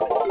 You